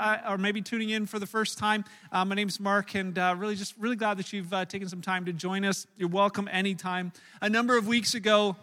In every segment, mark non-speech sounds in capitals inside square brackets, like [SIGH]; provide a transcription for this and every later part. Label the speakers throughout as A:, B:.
A: uh, or maybe tuning in for the first time, uh, my name's Mark, and uh, really just really glad that you've uh, taken some time to join us. You're welcome anytime. A number of weeks ago,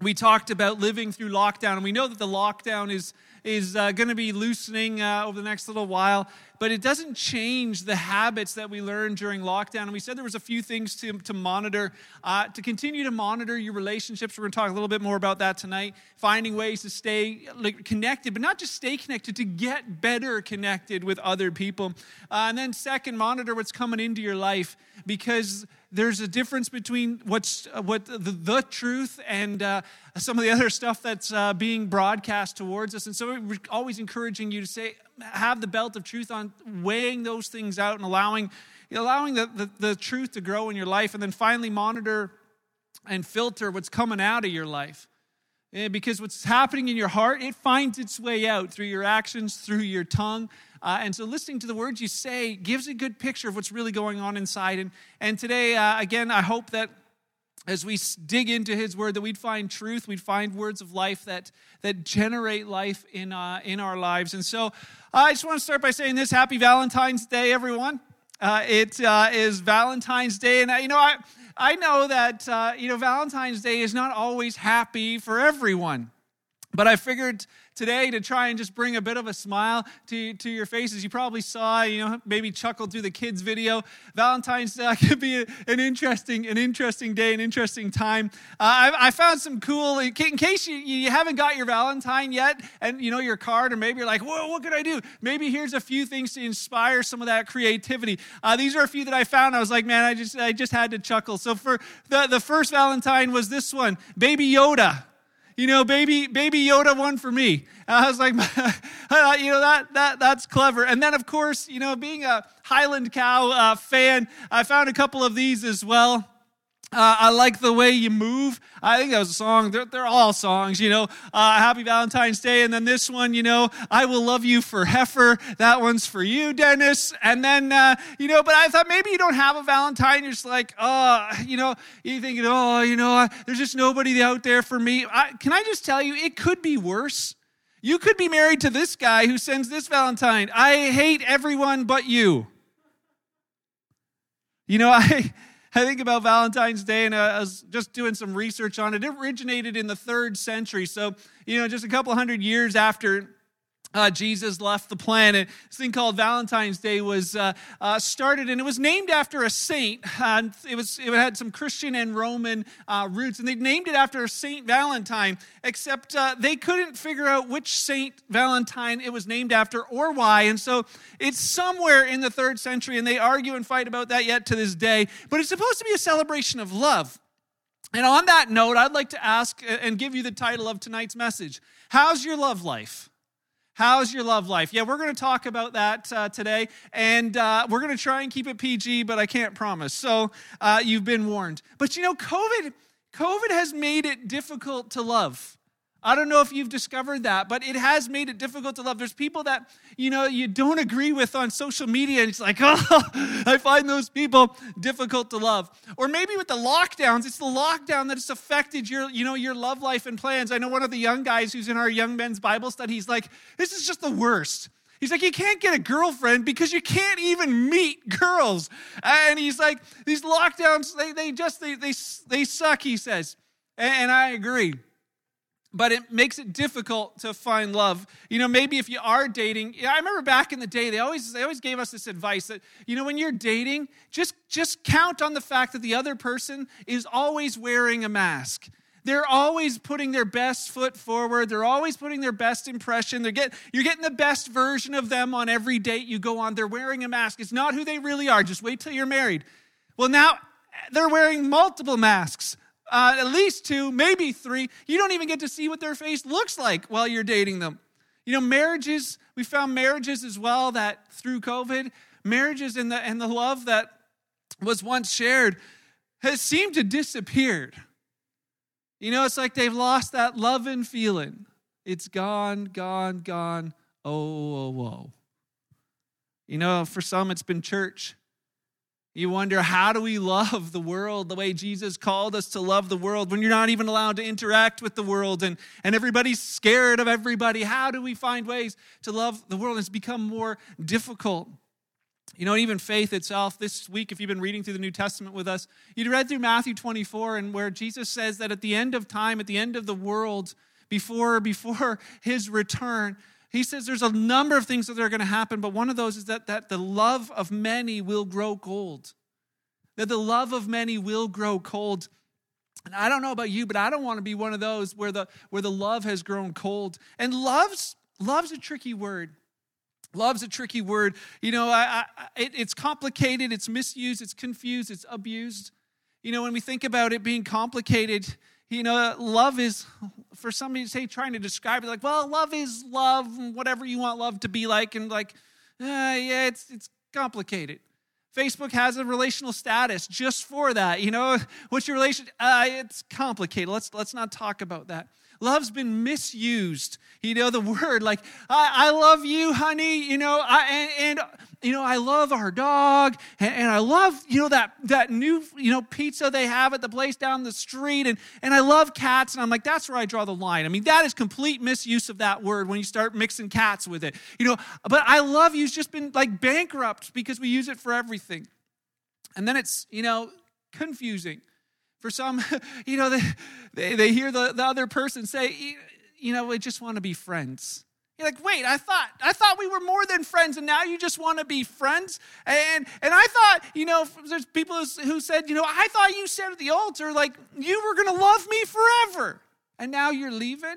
A: we talked about living through lockdown, and we know that the lockdown is is uh, going to be loosening uh, over the next little while, but it doesn't change the habits that we learned during lockdown. And we said there was a few things to, to monitor. Uh, to continue to monitor your relationships, we're going to talk a little bit more about that tonight. Finding ways to stay like, connected, but not just stay connected, to get better connected with other people. Uh, and then second, monitor what's coming into your life because there's a difference between what's uh, what the, the truth and uh, some of the other stuff that's uh, being broadcast towards us. And so we're always encouraging you to say have the belt of truth on weighing those things out and allowing allowing the, the, the truth to grow in your life. And then finally monitor and filter what's coming out of your life. Yeah, because what's happening in your heart it finds its way out through your actions through your tongue uh, and so listening to the words you say gives a good picture of what's really going on inside. And, and today, uh, again, I hope that as we dig into his word that we'd find truth we'd find words of life that that generate life in uh, in our lives. And so i just want to start by saying this happy valentine's day everyone. Uh, it uh, is valentine's day. And uh, you know i i know that uh, you know valentine's day is not always happy for everyone. But i figured today to try and just bring a bit of a smile to, to your faces. You probably saw, you know, maybe chuckled through the kids' video. Valentine's Day [LAUGHS] could be an interesting, an interesting day, an interesting time. Uh, I, I, found some cool, in case you, you haven't got your Valentine yet and, you know, your card, or maybe you're like, whoa, what could I do? Maybe here's a few things to inspire some of that creativity. Uh, these are a few that I found. I was like, man, I just, I just had to chuckle. So for the, the first Valentine was this one, Baby Yoda you know, baby, baby Yoda one for me. I was like, [LAUGHS] you know, that, that, that's clever. And then, of course, you know, being a Highland Cow uh, fan, I found a couple of these as well. Uh, I like the way you move. I think that was a song. They're, they're all songs, you know. Uh, Happy Valentine's Day. And then this one, you know, I will love you for heifer. That one's for you, Dennis. And then, uh, you know, but I thought maybe you don't have a Valentine. You're just like, oh, you know, you thinking, oh, you know, there's just nobody out there for me. I, can I just tell you, it could be worse. You could be married to this guy who sends this Valentine. I hate everyone but you. You know, [LAUGHS] I I think about Valentine's Day and uh, I was just doing some research on it. It originated in the third century. So, you know, just a couple hundred years after uh, Jesus left the planet. This thing called Valentine's Day was uh, uh, started, and it was named after a saint. it was it had some Christian and Roman uh, roots, and they named it after Saint Valentine. Except uh, they couldn't figure out which Saint Valentine it was named after or why, and so it's somewhere in the third century, and they argue and fight about that yet to this day. But it's supposed to be a celebration of love. And on that note, I'd like to ask and give you the title of tonight's message: How's your love life? How's your love life? Yeah, we're going to talk about that uh, today, and uh, we're going to try and keep it PG, but I can't promise. So uh, you've been warned. But you know, COVID, COVID has made it difficult to love. I don't know if you've discovered that, but it has made it difficult to love. There's people that, you know, you don't agree with on social media, and it's like, [LAUGHS] oh, I find those people difficult to love. Or maybe with the lockdowns, it's the lockdown that has affected your, you know, your love life and plans. I know one of the young guys who's in our young men's Bible study, he's like, this is just the worst. He's like, you can't get a girlfriend because you can't even meet girls. And he's like, these lockdowns, they, they just, they, they, they suck, he says. And, and I agree but it makes it difficult to find love. You know, maybe if you are dating, I remember back in the day, they always they always gave us this advice that, you know, when you're dating, just just count on the fact that the other person is always wearing a mask. They're always putting their best foot forward. They're always putting their best impression. They're get, you're getting the best version of them on every date you go on. They're wearing a mask. It's not who they really are. Just wait till you're married. Well, now they're wearing multiple masks uh, at least two, maybe three. You don't even get to see what their face looks like while you're dating them. You know, marriages, we found marriages as well that through COVID, marriages and the, and the love that was once shared has seemed to disappeared. You know, it's like they've lost that love and feeling. It's gone, gone, gone. Oh, oh, oh. You know, for some, it's been church. You wonder, how do we love the world the way Jesus called us to love the world when you're not even allowed to interact with the world and, and everybody's scared of everybody? How do we find ways to love the world? It's become more difficult. You know, even faith itself, this week, if you've been reading through the New Testament with us, you read through Matthew 24 and where Jesus says that at the end of time, at the end of the world, before, before [LAUGHS] his return, he says there's a number of things that are going to happen, but one of those is that, that the love of many will grow cold. That the love of many will grow cold. And I don't know about you, but I don't want to be one of those where the where the love has grown cold. And love's love's a tricky word. Love's a tricky word. You know, I, I, it, it's complicated, it's misused, it's confused, it's abused. You know, when we think about it being complicated, you know, love is, for somebody to say, trying to describe it, like, well, love is love, whatever you want love to be like, and like, uh, yeah, it's, it's complicated. Facebook has a relational status just for that. You know, [LAUGHS] what's your relation? Uh, it's complicated. Let's let's not talk about that. Love's been misused. You know, the [LAUGHS] word like I, I love you, honey. You know, I and, and you know, I love our dog, and, and, I love, you know, that that new, you know, pizza they have at the place down the street, and and I love cats, and I'm like, that's where I draw the line. I mean, that is complete misuse of that word when you start mixing cats with it, you know. But I love you's just been like bankrupt because we use it for everything, and then it's you know confusing for some. [LAUGHS] You know, they they, they hear the, the other person say, you know, we just want to be friends. You're like, wait, I thought I thought we were more than friends, and now you just want to be friends. And and I thought, you know, there's people who said, you know, I thought you said at the altar like you were going to love me forever, and now you're leaving.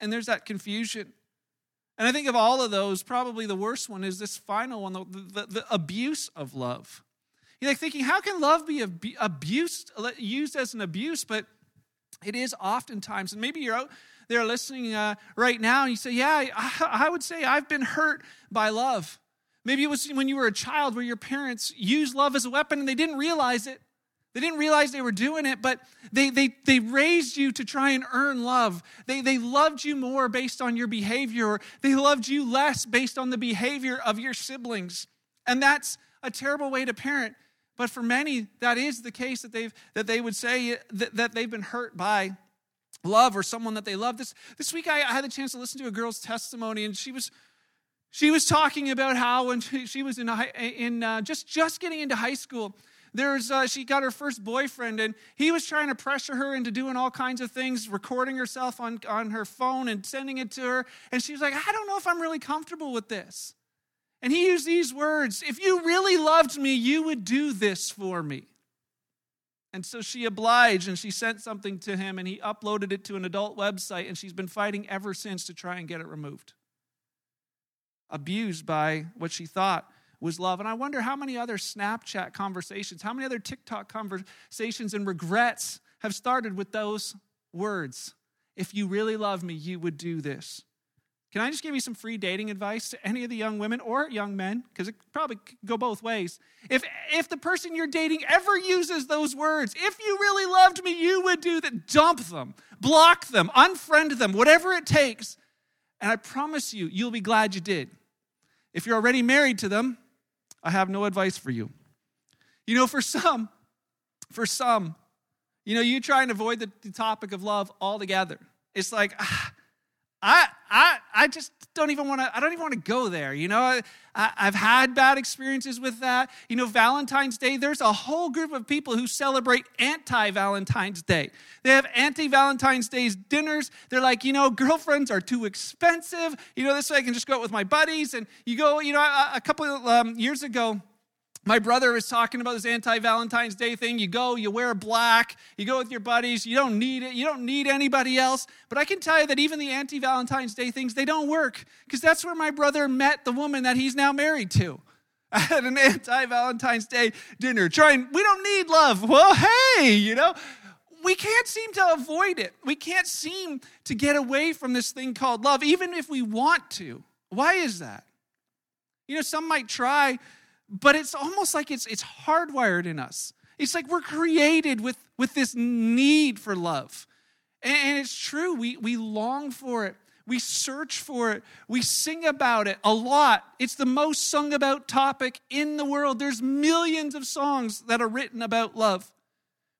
A: And there's that confusion. And I think of all of those, probably the worst one is this final one, the, the, the abuse of love. You're like thinking, how can love be abused, used as an abuse? But it is oftentimes, and maybe you're out there listening uh, right now and you say, Yeah, I, I would say I've been hurt by love. Maybe it was when you were a child where your parents used love as a weapon and they didn't realize it. They didn't realize they were doing it, but they, they, they raised you to try and earn love. They, they loved you more based on your behavior, or they loved you less based on the behavior of your siblings. And that's a terrible way to parent. But for many, that is the case that, they've, that they would say that, that they've been hurt by love or someone that they love. This, this week I, I had the chance to listen to a girl's testimony, and she was she was talking about how when she, was in, in uh, just just getting into high school there's uh, she got her first boyfriend and he was trying to pressure her into doing all kinds of things recording herself on, on her phone and sending it to her and she was like i don't know if i'm really comfortable with this and he used these words if you really loved me you would do this for me and so she obliged and she sent something to him and he uploaded it to an adult website and she's been fighting ever since to try and get it removed. Abused by what she thought was love. And I wonder how many other Snapchat conversations, how many other TikTok conversations and regrets have started with those words. If you really love me, you would do this. Can I just give you some free dating advice to any of the young women or young men? Because it probably could go both ways. If, if the person you're dating ever uses those words, if you really loved me, you would do that. Dump them, block them, unfriend them, whatever it takes. And I promise you, you'll be glad you did. If you're already married to them, I have no advice for you. You know, for some, for some, you know, you try and avoid the, the topic of love altogether. It's like, ah, I, I, I just don't even want to, I don't even want to go there. You know, I, I've had bad experiences with that. You know, Valentine's Day, there's a whole group of people who celebrate anti Valentine's Day. They have anti Valentine's Day dinners. They're like, you know, girlfriends are too expensive. You know, this way I can just go out with my buddies. And you go, you know, a, a couple of um, years ago, my brother was talking about this anti Valentine's Day thing. You go, you wear black, you go with your buddies, you don't need it, you don't need anybody else. But I can tell you that even the anti Valentine's Day things, they don't work because that's where my brother met the woman that he's now married to. [LAUGHS] At an anti Valentine's Day dinner, trying, we don't need love. Well, hey, you know, we can't seem to avoid it. We can't seem to get away from this thing called love, even if we want to. Why is that? You know, some might try but it's almost like it's, it's hardwired in us. It's like we're created with, with this need for love. And, and it's true, we, we long for it. We search for it. We sing about it a lot. It's the most sung about topic in the world. There's millions of songs that are written about love.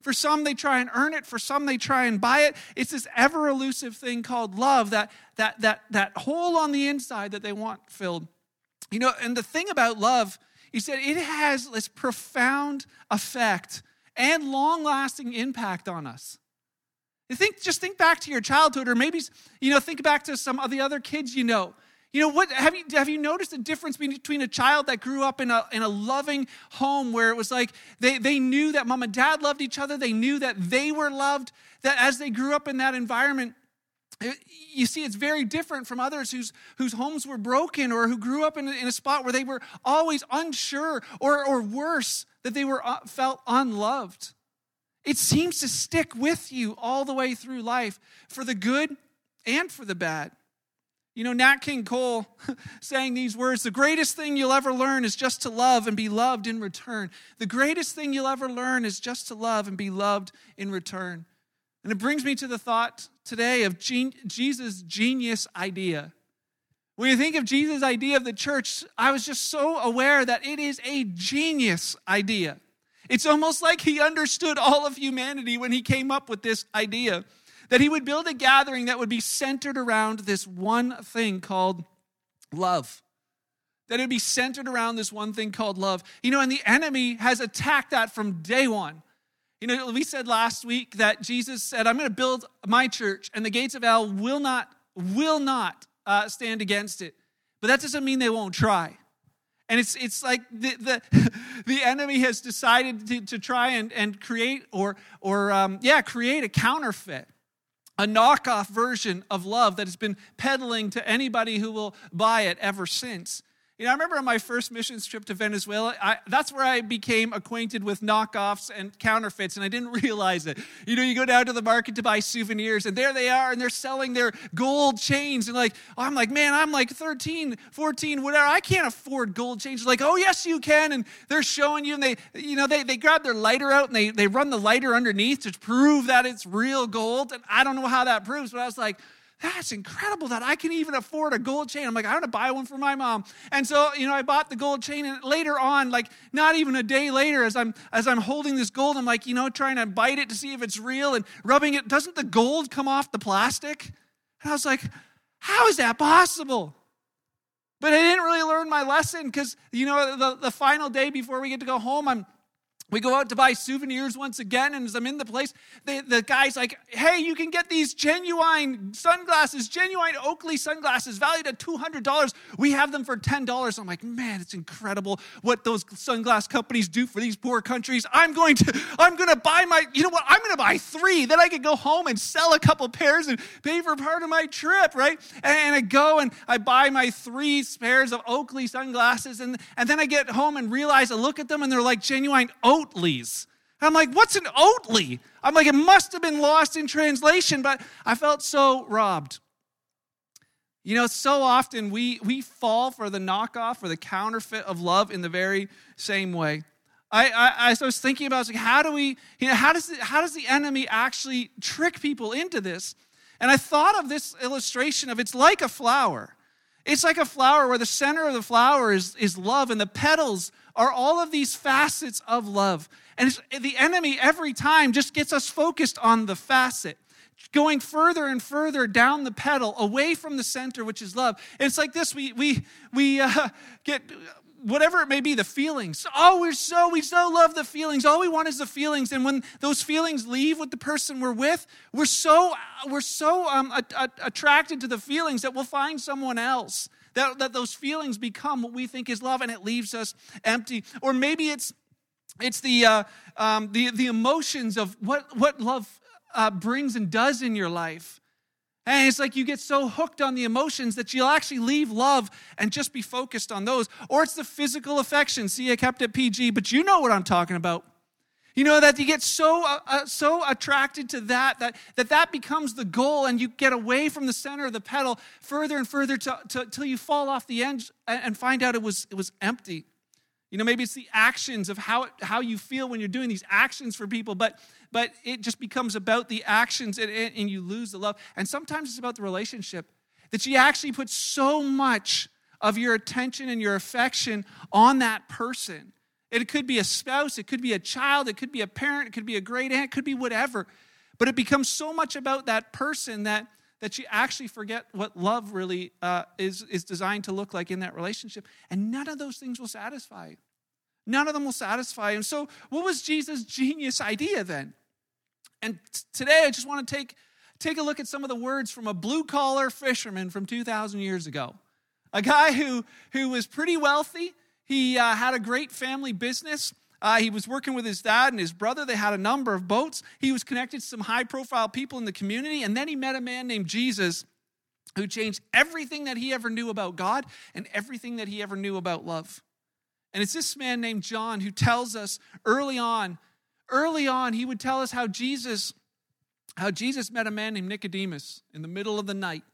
A: For some, they try and earn it. For some, they try and buy it. It's this ever elusive thing called love, that, that, that, that hole on the inside that they want filled. You know, and the thing about love, he said, it has this profound effect and long lasting impact on us. Think, just think back to your childhood, or maybe, you know, think back to some of the other kids you know. You know, what have you have you noticed the difference between a child that grew up in a in a loving home where it was like they, they knew that mom and dad loved each other, they knew that they were loved, that as they grew up in that environment, you see it's very different from others whose, whose homes were broken or who grew up in a, in a spot where they were always unsure or, or worse that they were uh, felt unloved it seems to stick with you all the way through life for the good and for the bad. You know, Nat King Cole [LAUGHS] saying these words the greatest thing you'll ever learn is just to love and be loved in return. The greatest thing you'll ever learn is just to love and be loved in return. And it brings me to the thought today of Jesus' genius idea. When you think of Jesus' idea of the church, I was just so aware that it is a genius idea. It's almost like he understood all of humanity when he came up with this idea that he would build a gathering that would be centered around this one thing called love. That it would be centered around this one thing called love. You know, and the enemy has attacked that from day one. You know, we said last week that Jesus said, I'm going to build my church, and the gates of hell will not, will not uh, stand against it. But that doesn't mean they won't try. And it's, it's like the, the, [LAUGHS] the enemy has decided to, to try and, and create or, or um, yeah, create a counterfeit, a knockoff version of love that has been peddling to anybody who will buy it ever since. You know, I remember on my first missions trip to Venezuela, I, that's where I became acquainted with knockoffs and counterfeits, and I didn't [LAUGHS] realize it. You know, you go down to the market to buy souvenirs, and there they are, and they're selling their gold chains. And like, I'm like, man, I'm like 13, 14, whatever. I can't afford gold chains. Like, oh, yes, you can. And they're showing you, and they, you know, they, they grab their lighter out and they, they run the lighter underneath to prove that it's real gold. And I don't know how that proves, but I was like, that's incredible that I can even afford a gold chain. I'm like, I want to buy one for my mom. And so, you know, I bought the gold chain and later on, like not even a day later, as I'm as I'm holding this gold, I'm like, you know, trying to bite it to see if it's real and rubbing it. Doesn't the gold come off the plastic? And I was like, how is that possible? But I didn't really learn my lesson because, you know, the, the final day before we get to go home, I'm we go out to buy souvenirs once again, and as I'm in the place, the, the guy's like, Hey, you can get these genuine sunglasses, genuine Oakley sunglasses valued at $200. We have them for $10. I'm like, Man, it's incredible what those sunglass companies do for these poor countries. I'm going to, I'm going to buy my, you know what? I'm going to buy three. Then I can go home and sell a couple pairs and pay for part of my trip, right? And, I go and I buy my three pairs of Oakley sunglasses, and, and then I get home and realize I look at them and they're like genuine Oakley Oatleys. I'm like, what's an Oatly? I'm like, it must have been lost in translation, but I felt so robbed. You know, so often we, we fall for the knockoff or the counterfeit of love in the very same way. I, I, I was thinking about, like, how do we, you know, how does, the, how does the enemy actually trick people into this? And I thought of this illustration of it's like a flower. It's like a flower where the center of the flower is, is love and the petals are all of these facets of love. And the enemy every time just gets us focused on the facet, going further and further down the petal away from the center, which is love. And it's like this: we we we uh, [LAUGHS] get whatever it may be, the feelings. Oh, we're so, we so love the feelings. All we want is the feelings. And when those feelings leave with the person we're with, we're so, we're so um, a, a, attracted to the feelings that we'll find someone else that, that those feelings become what we think is love and it leaves us empty. Or maybe it's it's the uh, um, the the emotions of what what love uh, brings and does in your life. And it's like you get so hooked on the emotions that you'll actually leave love and just be focused on those. Or it's the physical affection. See, I kept it PG, but you know what I'm talking about. You know that you get so uh, uh, so attracted to that that, that that becomes the goal, and you get away from the center of the petal further and further to, to, till you fall off the edge and find out it was it was empty. You know, maybe it's the actions of how how you feel when you're doing these actions for people, but but it just becomes about the actions and, and you lose the love. And sometimes it's about the relationship. that you actually put so much of your attention and your affection on that person. It could be a spouse, it could be a child, it could be a parent, it could be a great aunt, it could be whatever. But it becomes so much about that person that, that you actually forget what love really uh, is, is designed to look like in that relationship. And none of those things will satisfy. None of them will satisfy. And so, what was Jesus' genius idea then? And t- today, I just want to take, take a look at some of the words from a blue collar fisherman from 2,000 years ago. A guy who, who was pretty wealthy. He uh, had a great family business. Uh, he was working with his dad and his brother. They had a number of boats. He was connected to some high profile people in the community. And then he met a man named Jesus who changed everything that he ever knew about God and everything that he ever knew about love. And it's this man named John who tells us early on, early on, he would tell us how Jesus, how Jesus met a man named Nicodemus in the middle of the night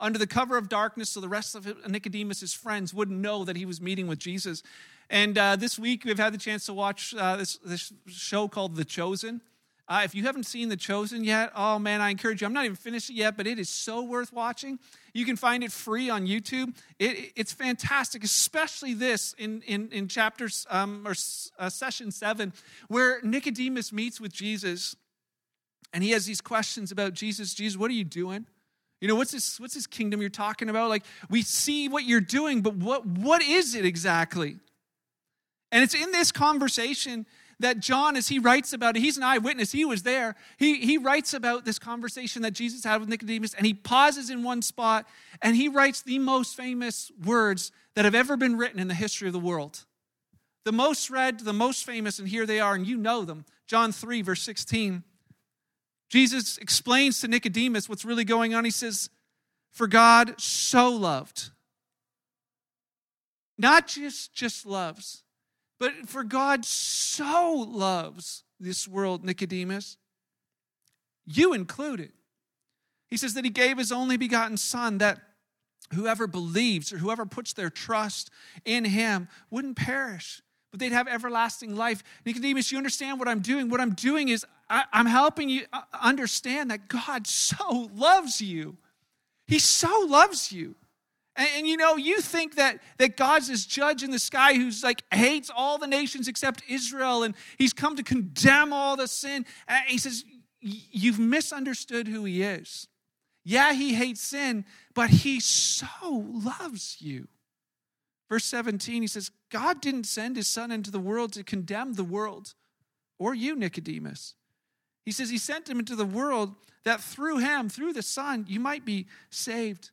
A: under the cover of darkness so the rest of Nicodemus' friends wouldn't know that he was meeting with Jesus. And uh, this week we've had the chance to watch uh, this, this show called The Chosen. Uh, if you haven't seen The Chosen yet, oh man, I encourage you. I'm not even finished it yet, but it is so worth watching. You can find it free on YouTube. It, it's fantastic, especially this in, in, in chapters um, or uh, session seven, where Nicodemus meets with Jesus and he has these questions about Jesus. Jesus, what are you doing? You know, what's this, what's this kingdom you're talking about? Like, we see what you're doing, but what, what is it exactly? And it's in this conversation that John, as he writes about it, he's an eyewitness, he was there. He, he writes about this conversation that Jesus had with Nicodemus, and he pauses in one spot and he writes the most famous words that have ever been written in the history of the world. The most read, the most famous, and here they are, and you know them. John 3, verse 16. Jesus explains to Nicodemus what's really going on. He says, For God so loved, not just just loves, but for God so loves this world, Nicodemus, you included. He says that he gave his only begotten Son that whoever believes or whoever puts their trust in him wouldn't perish, but they'd have everlasting life. Nicodemus, you understand what I'm doing? What I'm doing is I, am helping you uh, understand that God so loves you. He so loves you. And, and, you know, you think that, that God's this judge in the sky who's like hates all the nations except Israel and he's come to condemn all the sin. And he says, You've misunderstood who he is. Yeah, he hates sin, but he so loves you. Verse 17, he says, God didn't send his son into the world to condemn the world or you, Nicodemus. He says he sent him into the world that through him, through the Son, you might be saved.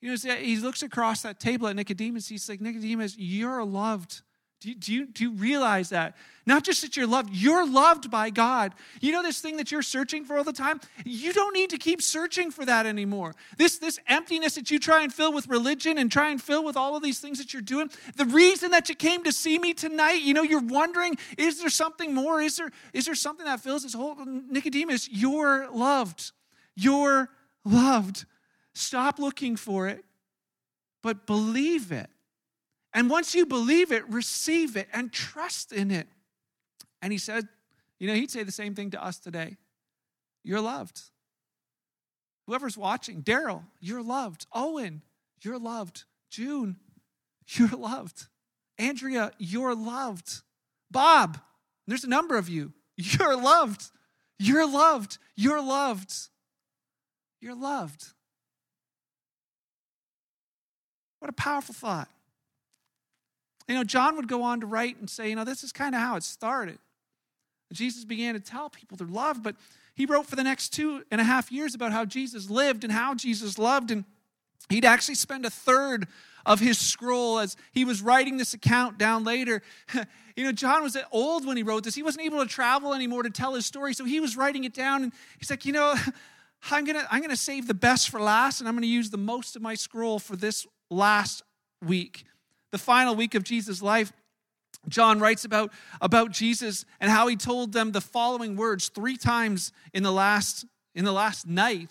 A: You know, he looks across that table at Nicodemus. He's like, Nicodemus, you're loved. Do you, do, you, do you realize that? Not just that you're loved, you're loved by God. You know this thing that you're searching for all the time? You don't need to keep searching for that anymore. This, this emptiness that you try and fill with religion and try and fill with all of these things that you're doing, the reason that you came to see me tonight, you know, you're wondering, is there something more? Is there, is there something that fills this hole Nicodemus? You're loved. You're loved. Stop looking for it, but believe it. And once you believe it, receive it and trust in it. And he said, you know, he'd say the same thing to us today. You're loved. Whoever's watching, Daryl, you're loved. Owen, you're loved. June, [LAUGHS] you're loved. Andrea, you're loved. Bob, there's a number of you. [LAUGHS] You're loved. You're loved. You're loved. You're loved. What a powerful thought. You know, John would go on to write and say, you know, this is kind of how it started. Jesus began to tell people they're but he wrote for the next two and a half years about how Jesus lived and how Jesus loved. And he'd actually spend a third of his scroll as he was writing this account down later. [LAUGHS] you know, John was old when he wrote this. He wasn't able to travel anymore to tell his story, so he was writing it down. And he's like, you know, [LAUGHS] I'm gonna I'm gonna save the best for last, and I'm gonna use the most of my scroll for this last week the final week of Jesus' life, John writes about, about Jesus and how he told them the following words three times in the last, in the last night.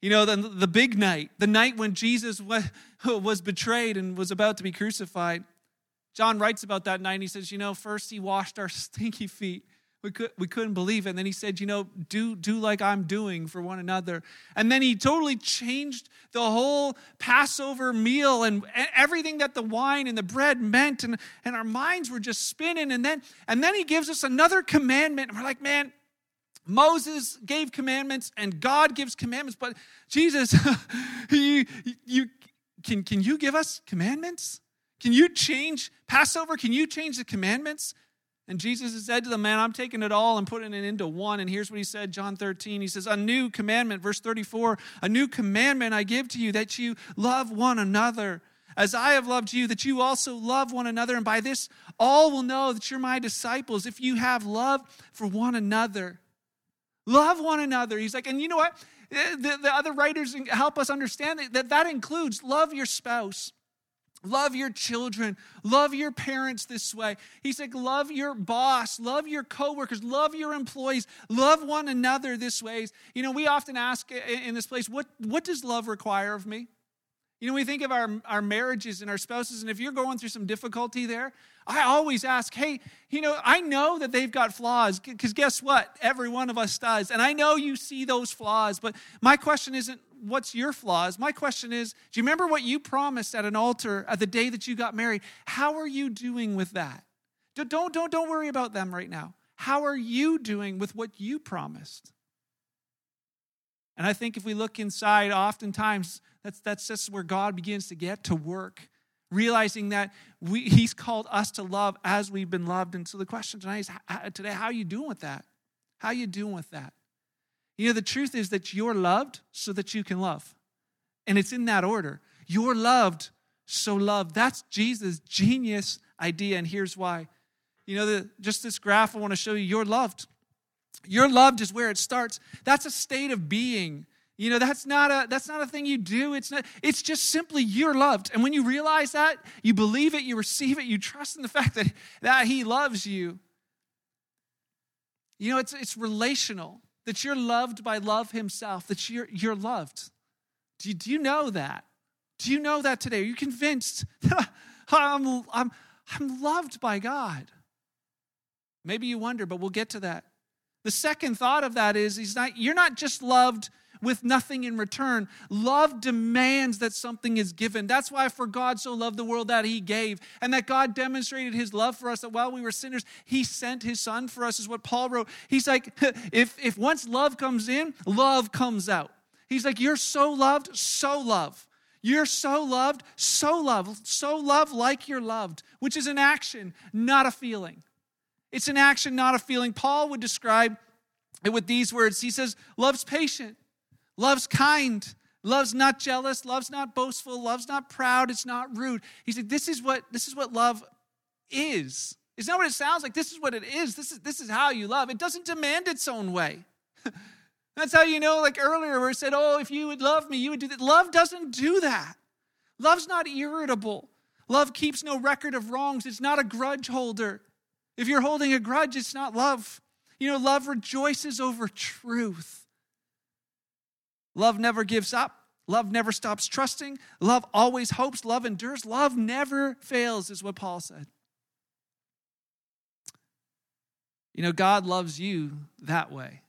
A: You know, the, the big night, the night when Jesus [LAUGHS] was betrayed and was about to be crucified. John writes about that night. and He says, You know, first he washed our [LAUGHS] stinky feet We, could, we couldn't believe it. And then he said, you know, do, do like I'm doing for one another. And then he totally changed the whole Passover meal and everything that the wine and the bread meant. And, and our minds were just spinning. And then, and then he gives us another commandment. And we're like, man, Moses gave commandments and God gives commandments, but Jesus, [LAUGHS] you, you, can, can you give us commandments? Can you change Passover? Can you change the commandments? And Jesus said to the Man, I'm taking it all and putting it into one. And here's what he said, John 13. He says, A new commandment, verse 34, a new commandment I give to you that you love one another. As I have loved you, that you also love one another. And by this, all will know that you're my disciples if you have love for one another. Love one another. He's like, and you know what? The, the other writers help us understand that, that that includes love your spouse Love your children. Love your parents this way. He said, Love your boss. Love your coworkers. Love your employees. Love one another this way. You know, we often ask in this place, What, what does love require of me? You know, we think of our, our marriages and our spouses, and if you're going through some difficulty there, I always ask, hey, you know, I know that they've got flaws, because guess what? Every one of us does. And I know you see those flaws, but my question isn't, what's your flaws? My question is, do you remember what you promised at an altar at the day that you got married? How are you doing with that? Don't, don't, don't worry about them right now. How are you doing with what you promised? And I think if we look inside, oftentimes that's, that's just where God begins to get to work, realizing that we, He's called us to love as we've been loved. And so the question tonight is today, how are you doing with that? How are you doing with that? You know, the truth is that you're loved so that you can love. And it's in that order. You're loved, so love. That's Jesus' genius idea. And here's why. You know, the, just this graph I want to show you, you're loved. You're loved is where it starts. That's a state of being. You know, that's not a that's not a thing you do. It's not it's just simply you're loved. And when you realize that, you believe it, you receive it, you trust in the fact that, that he loves you. You know, it's it's relational. That you're loved by love himself, that you're you're loved. Do you, do you know that? Do you know that today? Are you convinced [LAUGHS] that I'm, I'm, I'm loved by God? Maybe you wonder, but we'll get to that. The second thought of that is he's not, you're not just loved with nothing in return. Love demands that something is given. That's why, for God so loved the world that he gave, and that God demonstrated his love for us, that while we were sinners, he sent his son for us, is what Paul wrote. He's like, [LAUGHS] if, if once love comes in, love comes out. He's like, You're so loved, so love. You're so loved, so love, so love like you're loved, which is an action, not a feeling. It's an action, not a feeling. Paul would describe it with these words He says, Love's patient, love's kind, love's not jealous, love's not boastful, love's not proud, it's not rude. He said, This is what, this is what love is. It's not what it sounds like. This is what it is. This is, this is how you love. It doesn't demand its own way. [LAUGHS] That's how you know, like earlier, where it said, Oh, if you would love me, you would do that. Love doesn't do that. Love's not irritable. Love keeps no record of wrongs. It's not a grudge holder. If you're holding a grudge, it's not love. You know, love rejoices over truth. Love never gives up. Love never stops trusting. Love always hopes. Love endures. Love never fails, is what Paul said. You know, God loves you that way.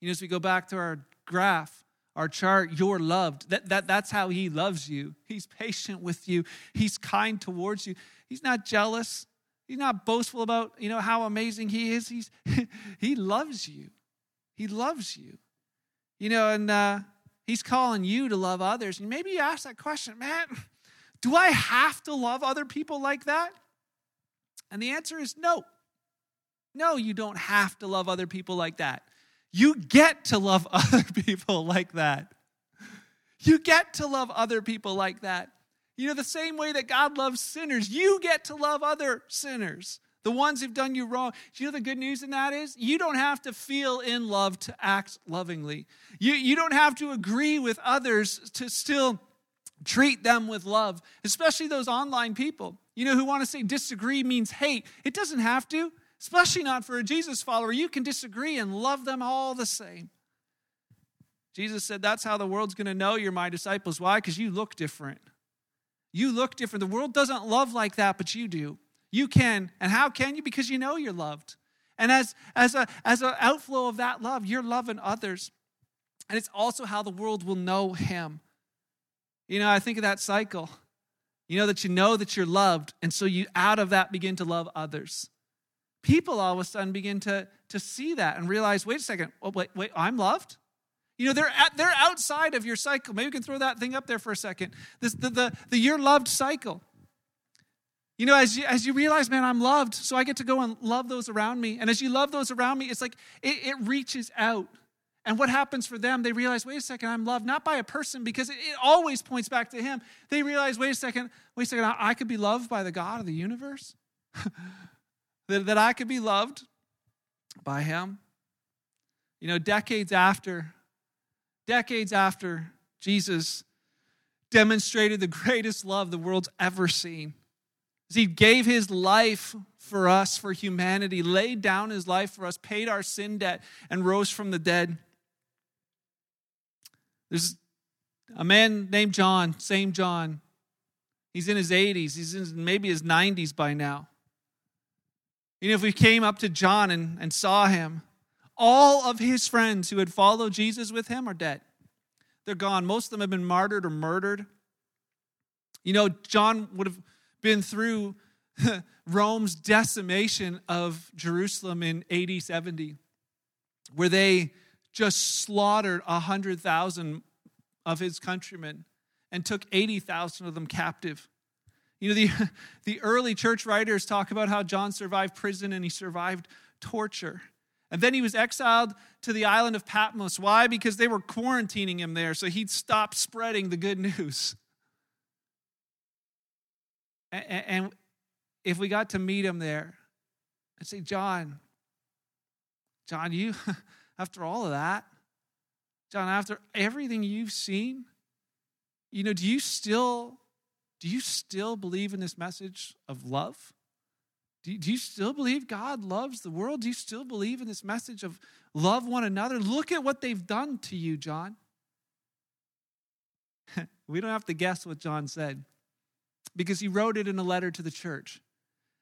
A: You know, as we go back to our graph, our chart, you're loved. That, that, that's how He loves you. He's patient with you, He's kind towards you. He's not jealous. He's not boastful about, you know, how amazing he is. He's [LAUGHS] he loves you. He loves you. You know, and uh, he's calling you to love others. And maybe you ask that question, man, do I have to love other people like that? And the answer is no. No, you don't have to love other people like that. You get to love [LAUGHS] other people like that. You get to love other people like that. You know, the same way that God loves sinners, you get to love other sinners, the ones who've done you wrong. Do you know the good news in that is? You don't have to feel in love to act lovingly. You, you don't have to agree with others to still treat them with love, especially those online people, you know, who want to say disagree means hate. It doesn't have to, especially not for a Jesus follower. You can disagree and love them all the same. Jesus said, That's how the world's going to know you're my disciples. Why? Because you look different. You look different. The world doesn't love like that, but you do. You can. And how can you? Because you know you're loved. And as, as, a, as an outflow of that love, you're loving others. And it's also how the world will know him. You know, I think of that cycle. You know, that you know that you're loved, and so you out of that begin to love others. People all of a sudden begin to, to see that and realize, wait a second, oh, wait, wait, I'm loved? You know, they're, at, they're outside of your cycle. Maybe we can throw that thing up there for a second. This, the, the, the you're loved cycle. You know, as you, as you realize, man, I'm loved, so I get to go and love those around me. And as you love those around me, it's like it, it reaches out. And what happens for them, they realize, wait a second, I'm loved not by a person because it, it always points back to Him. They realize, wait a second, wait a second, I, I could be loved by the God of the universe. [LAUGHS] that, that I could be loved by Him. You know, decades after, decades after Jesus demonstrated the greatest love the world's ever seen As he gave his life for us, for humanity, laid down his life for us, paid our sin debt, and rose from the dead. There's a man named John, same John. He's in his 80s, he's in maybe his 90s by now. You know, if we came up to John and, and saw him, all of his friends who had followed Jesus with him are dead. They're gone. Most of them have been martyred or murdered. You know, John would have been through [LAUGHS] Rome's decimation of Jerusalem in AD 70, where they just slaughtered 100,000 of his countrymen and took 80,000 of them captive. You know, the, [LAUGHS] the early church writers talk about how John survived prison and he survived torture. And then he was exiled to the island of Patmos. Why? Because they were quarantining him there, so he'd stop spreading the good news. And, if we got to meet him there I'd say, John, John, you, [LAUGHS] after all of that, John, after everything you've seen, you know, do you still do you still believe in this message of love? Do you, do you still believe God loves the world? Do you still believe in this message of love one another? Look at what they've done to you, John. [LAUGHS] we don't have to guess what John said because he wrote it in a letter to the church.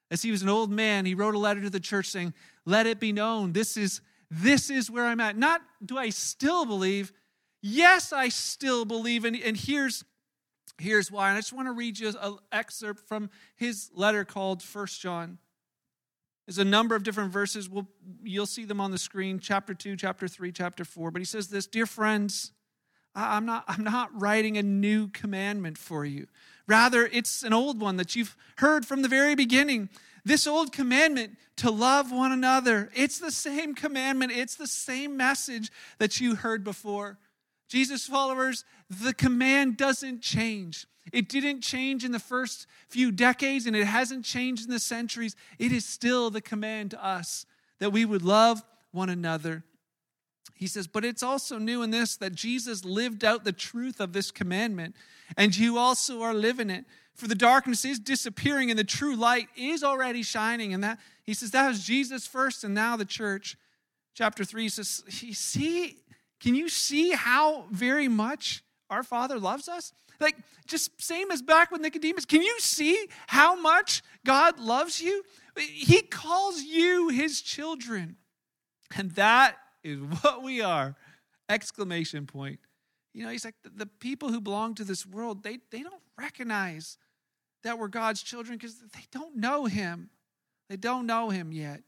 A: As he was an old man, he wrote a letter to the church saying, Let it be known, this is, this is where I'm at. Not do I still believe? Yes, I still believe. And, and here's, here's why. And I just want to read you an excerpt from his letter called First John. There's a number of different verses. We'll, you'll see them on the screen chapter 2, chapter 3, chapter 4. But he says this Dear friends, I'm not, I'm not writing a new commandment for you. Rather, it's an old one that you've heard from the very beginning. This old commandment to love one another, it's the same commandment, it's the same message that you heard before. Jesus followers, the command doesn't change. It didn't change in the first few decades and it hasn't changed in the centuries. It is still the command to us that we would love one another. He says, but it's also new in this that Jesus lived out the truth of this commandment, and you also are living it. For the darkness is disappearing, and the true light is already shining. And that he says that was Jesus first, and now the church. Chapter three says, "You see, can you see how very much our Father loves us? Like just same as back with Nicodemus. Can you see how much God loves you? He calls you His children, and that is [LAUGHS] what we are. Exclamation point. You know, he's like, the, the people who belong to this world, they, they don't recognize that we're God's children because they don't know him. They don't know him yet.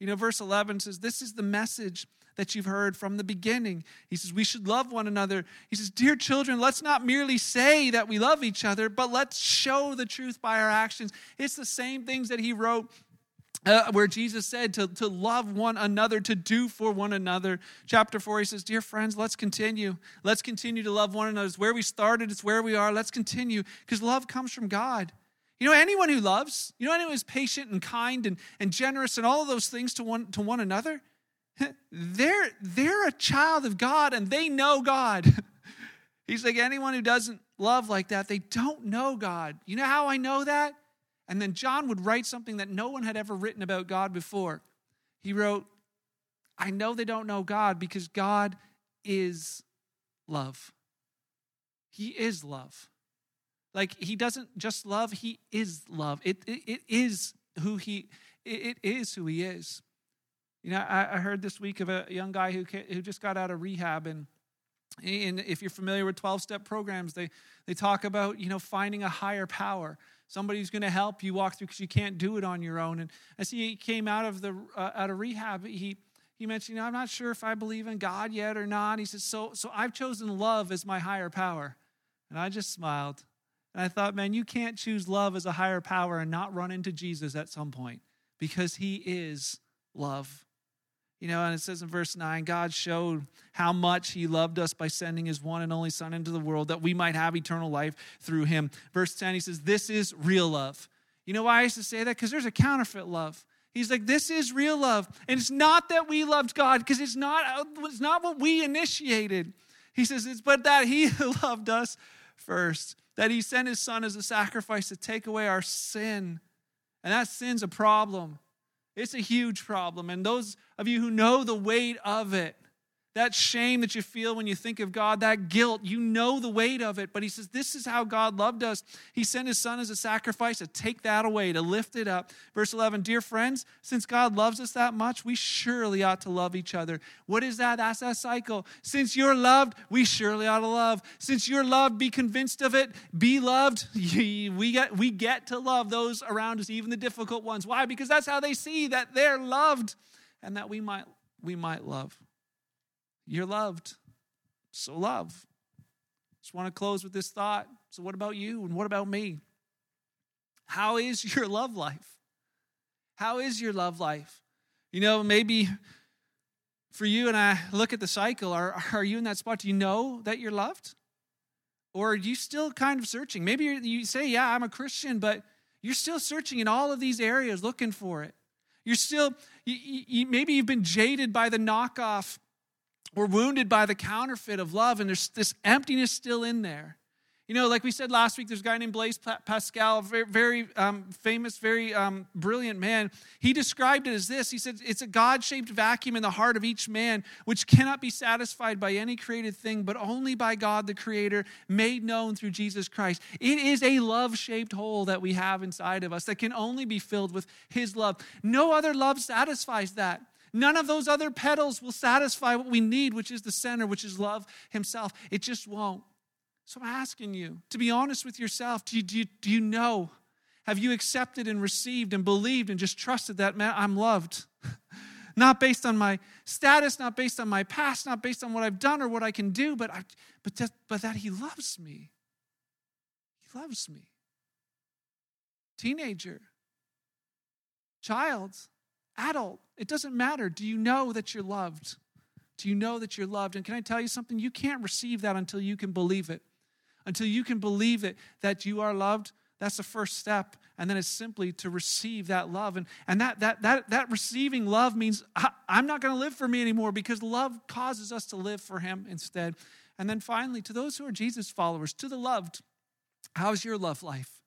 A: You know, verse 11 says, This is the message that you've heard from the beginning. He says, We should love one another. He says, Dear children, let's not merely say that we love each other, but let's show the truth by our actions. It's the same things that he wrote uh, where Jesus said to, to love one another, to do for one another. Chapter 4, he says, Dear friends, let's continue. Let's continue to love one another. It's where we started, it's where we are. Let's continue because love comes from God. You know, anyone who loves, you know, anyone who's patient and kind and, and generous and all of those things to one, to one another, [LAUGHS] they're, they're a child of God and they know God. [LAUGHS] He's like, anyone who doesn't love like that, they don't know God. You know how I know that? And then John would write something that no one had ever written about God before. He wrote, I know they don't know God because God is love. He is love. Like he doesn't just love, he is love. It, it, it is who he it is who he is. You know, I, I heard this week of a young guy who, who just got out of rehab and and if you're familiar with 12 step programs, they, they talk about, you know, finding a higher power. Somebody who's going to help you walk through because you can't do it on your own. And as he came out of the uh, out of rehab, he he mentioned, you know, I'm not sure if I believe in God yet or not. He says, so so I've chosen love as my higher power. And I just smiled. And I thought, man, you can't choose love as a higher power and not run into Jesus at some point because he is love. You know, and it says in verse 9 God showed how much He loved us by sending His one and only Son into the world that we might have eternal life through Him. Verse 10, He says, This is real love. You know why I used to say that? Because there's a counterfeit love. He's like, this is real love. And it's not that we loved God, because it's not, it's not what we initiated. He says, it's but that He [LAUGHS] loved us first, that He sent His Son as a sacrifice to take away our sin. And that sin's a problem. It's a huge problem. And those of you who know the weight of it, that shame that you feel when you think of God, that guilt, you know the weight of it. But he says, This is how God loved us. He sent his son as a sacrifice to take that away, to lift it up. Verse 11 Dear friends, since God loves us that much, we surely ought to love each other. What is that? That's that cycle. Since you're loved, we surely ought to love. Since you're loved, be convinced of it. Be loved. [LAUGHS] We get, we get to love those around us, even the difficult ones. Why? Because that's how they see that they're loved and that we might, we might love. You're loved. So love. Just want to close with this thought. So, what about you and what about me? How is your love life? How is your love life? You know, maybe for you and I look at the cycle, are, are you in that spot? Do you know that you're loved? Or are you still kind of searching? Maybe you say, Yeah, I'm a Christian, but you're still searching in all of these areas looking for it. You're still, you, you, maybe you've been jaded by the knockoff we're wounded by the counterfeit of love, and there's this emptiness still in there. You know, like we said last week, there's a guy named Blaise Pascal, very, very um, famous, very um, brilliant man. He described it as this He said, It's a God shaped vacuum in the heart of each man, which cannot be satisfied by any created thing, but only by God the Creator, made known through Jesus Christ. It is a love shaped hole that we have inside of us that can only be filled with His love. No other love satisfies that. None of those other petals will satisfy what we need, which is the center, which is love Himself. It just won't. So I'm asking you to be honest with yourself. Do you, do you, do you know? Have you accepted and received and believed and just trusted that, man, I'm loved? [LAUGHS] not based on my status, not based on my past, not based on what I've done or what I can do, but, I, but, that, but that He loves me. He loves me. Teenager, child, adult, it doesn't matter. Do you know that you're loved? Do you know that you're loved? And can I tell you something? You can't receive that until you can believe it. Until you can believe it, that you are loved, that's the first step. And then it's simply to receive that love. And, and that, that, that, that receiving love means I, I'm not going to live for me anymore because love causes us to live for Him instead. And then finally, to those who are Jesus followers, to the loved, how's your love life?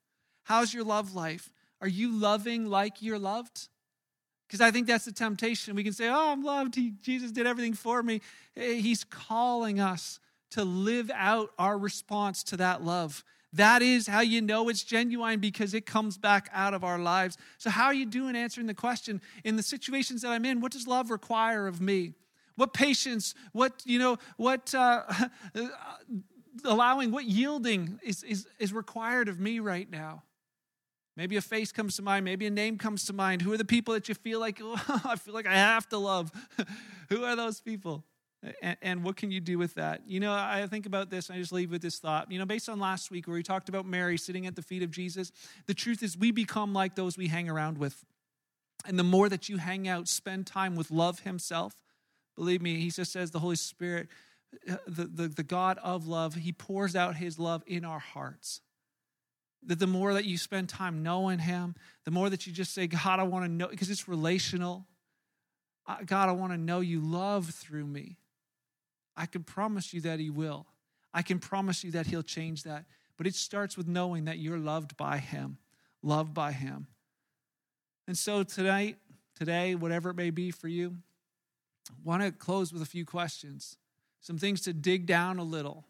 A: How's your love life? Are you loving like you're loved? Because I think that's the temptation. We can say, Oh, I'm loved. He, Jesus did everything for me. He's calling us to live out our response to that love. That is how you know it's genuine because it comes back out of our lives. So, how are you doing answering the question in the situations that I'm in? What does love require of me? What patience? What, you know, what uh, [LAUGHS] allowing, what yielding is, is, is required of me right now? Maybe a face comes to mind. Maybe a name comes to mind. Who are the people that you feel like, [LAUGHS] oh, I feel like I have to love? [LAUGHS] Who are those people? And, and, what can you do with that? You know, I think about this, and I just leave with this thought. You know, based on last week where we talked about Mary sitting at the feet of Jesus, the truth is we become like those we hang around with. And the more that you hang out, spend time with love himself, believe me, he just says the Holy Spirit, uh, the, the, the God of love, he pours out his love in our hearts. That the more that you spend time knowing Him, the more that you just say, God, I want to know, because it's relational. God, I want to know you love through me. I can promise you that He will. I can promise you that He'll change that. But it starts with knowing that you're loved by Him, loved by Him. And so tonight, today, whatever it may be for you, I want to close with a few questions, some things to dig down a little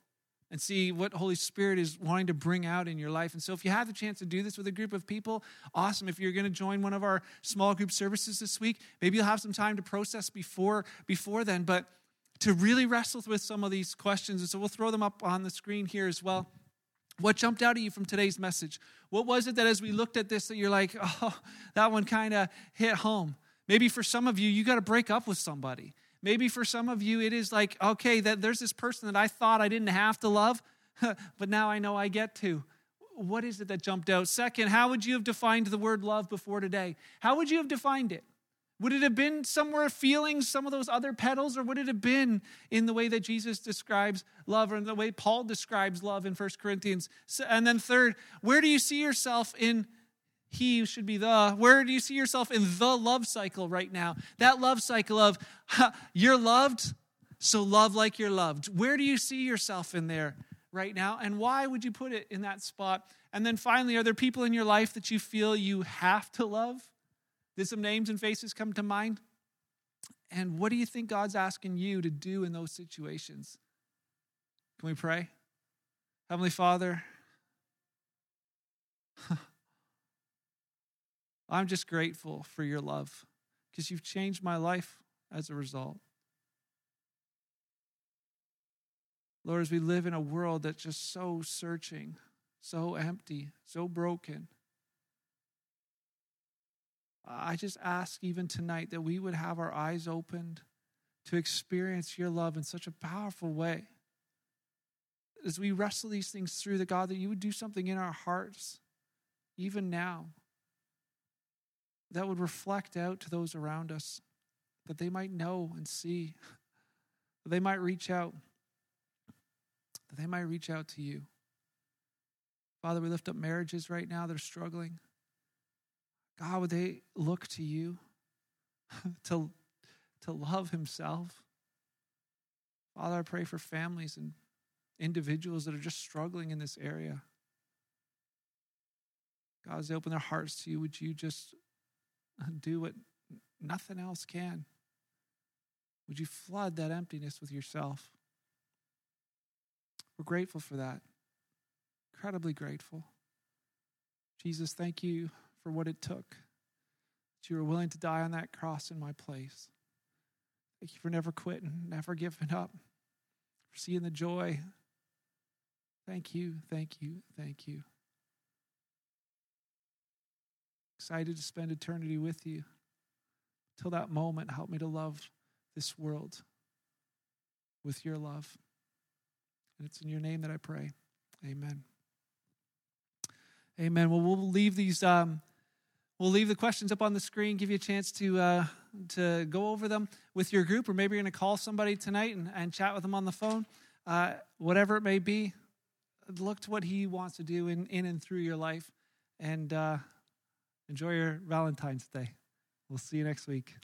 A: and see what Holy Spirit is wanting to bring out in your life. And so, if you have the chance to do this with a group of people, awesome. If you're going to join one of our small group services this week, maybe you'll have some time to process before before then. But to really wrestle with some of these questions, and so we'll throw them up on the screen here as well. What jumped out at you from today's message? What was it that as we looked at this that you're like, [LAUGHS] oh, that one kind of hit home? Maybe for some of you, you got to break up with somebody. Maybe for some of you, it is like, okay, that there's this person that I thought I didn't have to love, [LAUGHS] but now I know I get to. What is it that jumped out? Second, how would you have defined the word love before today? How would you have defined it? Would it have been somewhere feeling some of those other petals, or would it have been in the way that Jesus describes love, or in the way Paul describes love in 1 Corinthians? And then, third, where do you see yourself in he should be the. Where do you see yourself in the love cycle right now? That love cycle of you're loved, so love like you're loved. Where do you see yourself in there right now? And why would you put it in that spot? And then finally, are there people in your life that you feel you have to love? Did some names and faces come to mind? And what do you think God's asking you to do in those situations? Can we pray? Heavenly Father, [LAUGHS] I'm just grateful for your love because you've changed my life as a result. Lord, as we live in a world that's just so searching, so empty, so broken, I just ask even tonight that we would have our eyes opened to experience your love in such a powerful way. As we wrestle these things through, the God, that you would do something in our hearts, even now that would reflect out to those around us, that they might know and see, that they might reach out, that they might reach out to you. Father, we lift up marriages right now that are struggling. God, would they look to you [LAUGHS] to, to love Himself? Father, I pray for families and individuals that are just struggling in this area. God, as they open their hearts to you, would you just do what nothing else can. Would you flood that emptiness with yourself? We're grateful for that. Incredibly grateful. Jesus, thank you for what it took. That you were willing to die on that cross in my place. Thank you for never quitting, never giving up, for seeing the joy. Thank you, thank you, thank you. Excited to spend eternity with you. Till that moment, help me to love this world with your love. And it's in your name that I pray. Amen. Amen. Well, we'll leave these. Um, we'll leave the questions up on the screen. Give you a chance to uh, to go over them with your group, or maybe you're going to call somebody tonight and, and chat with them on the phone. Uh, whatever it may be, look to what He wants to do in in and through your life, and. Uh, Enjoy your Valentine's Day. We'll see you next week.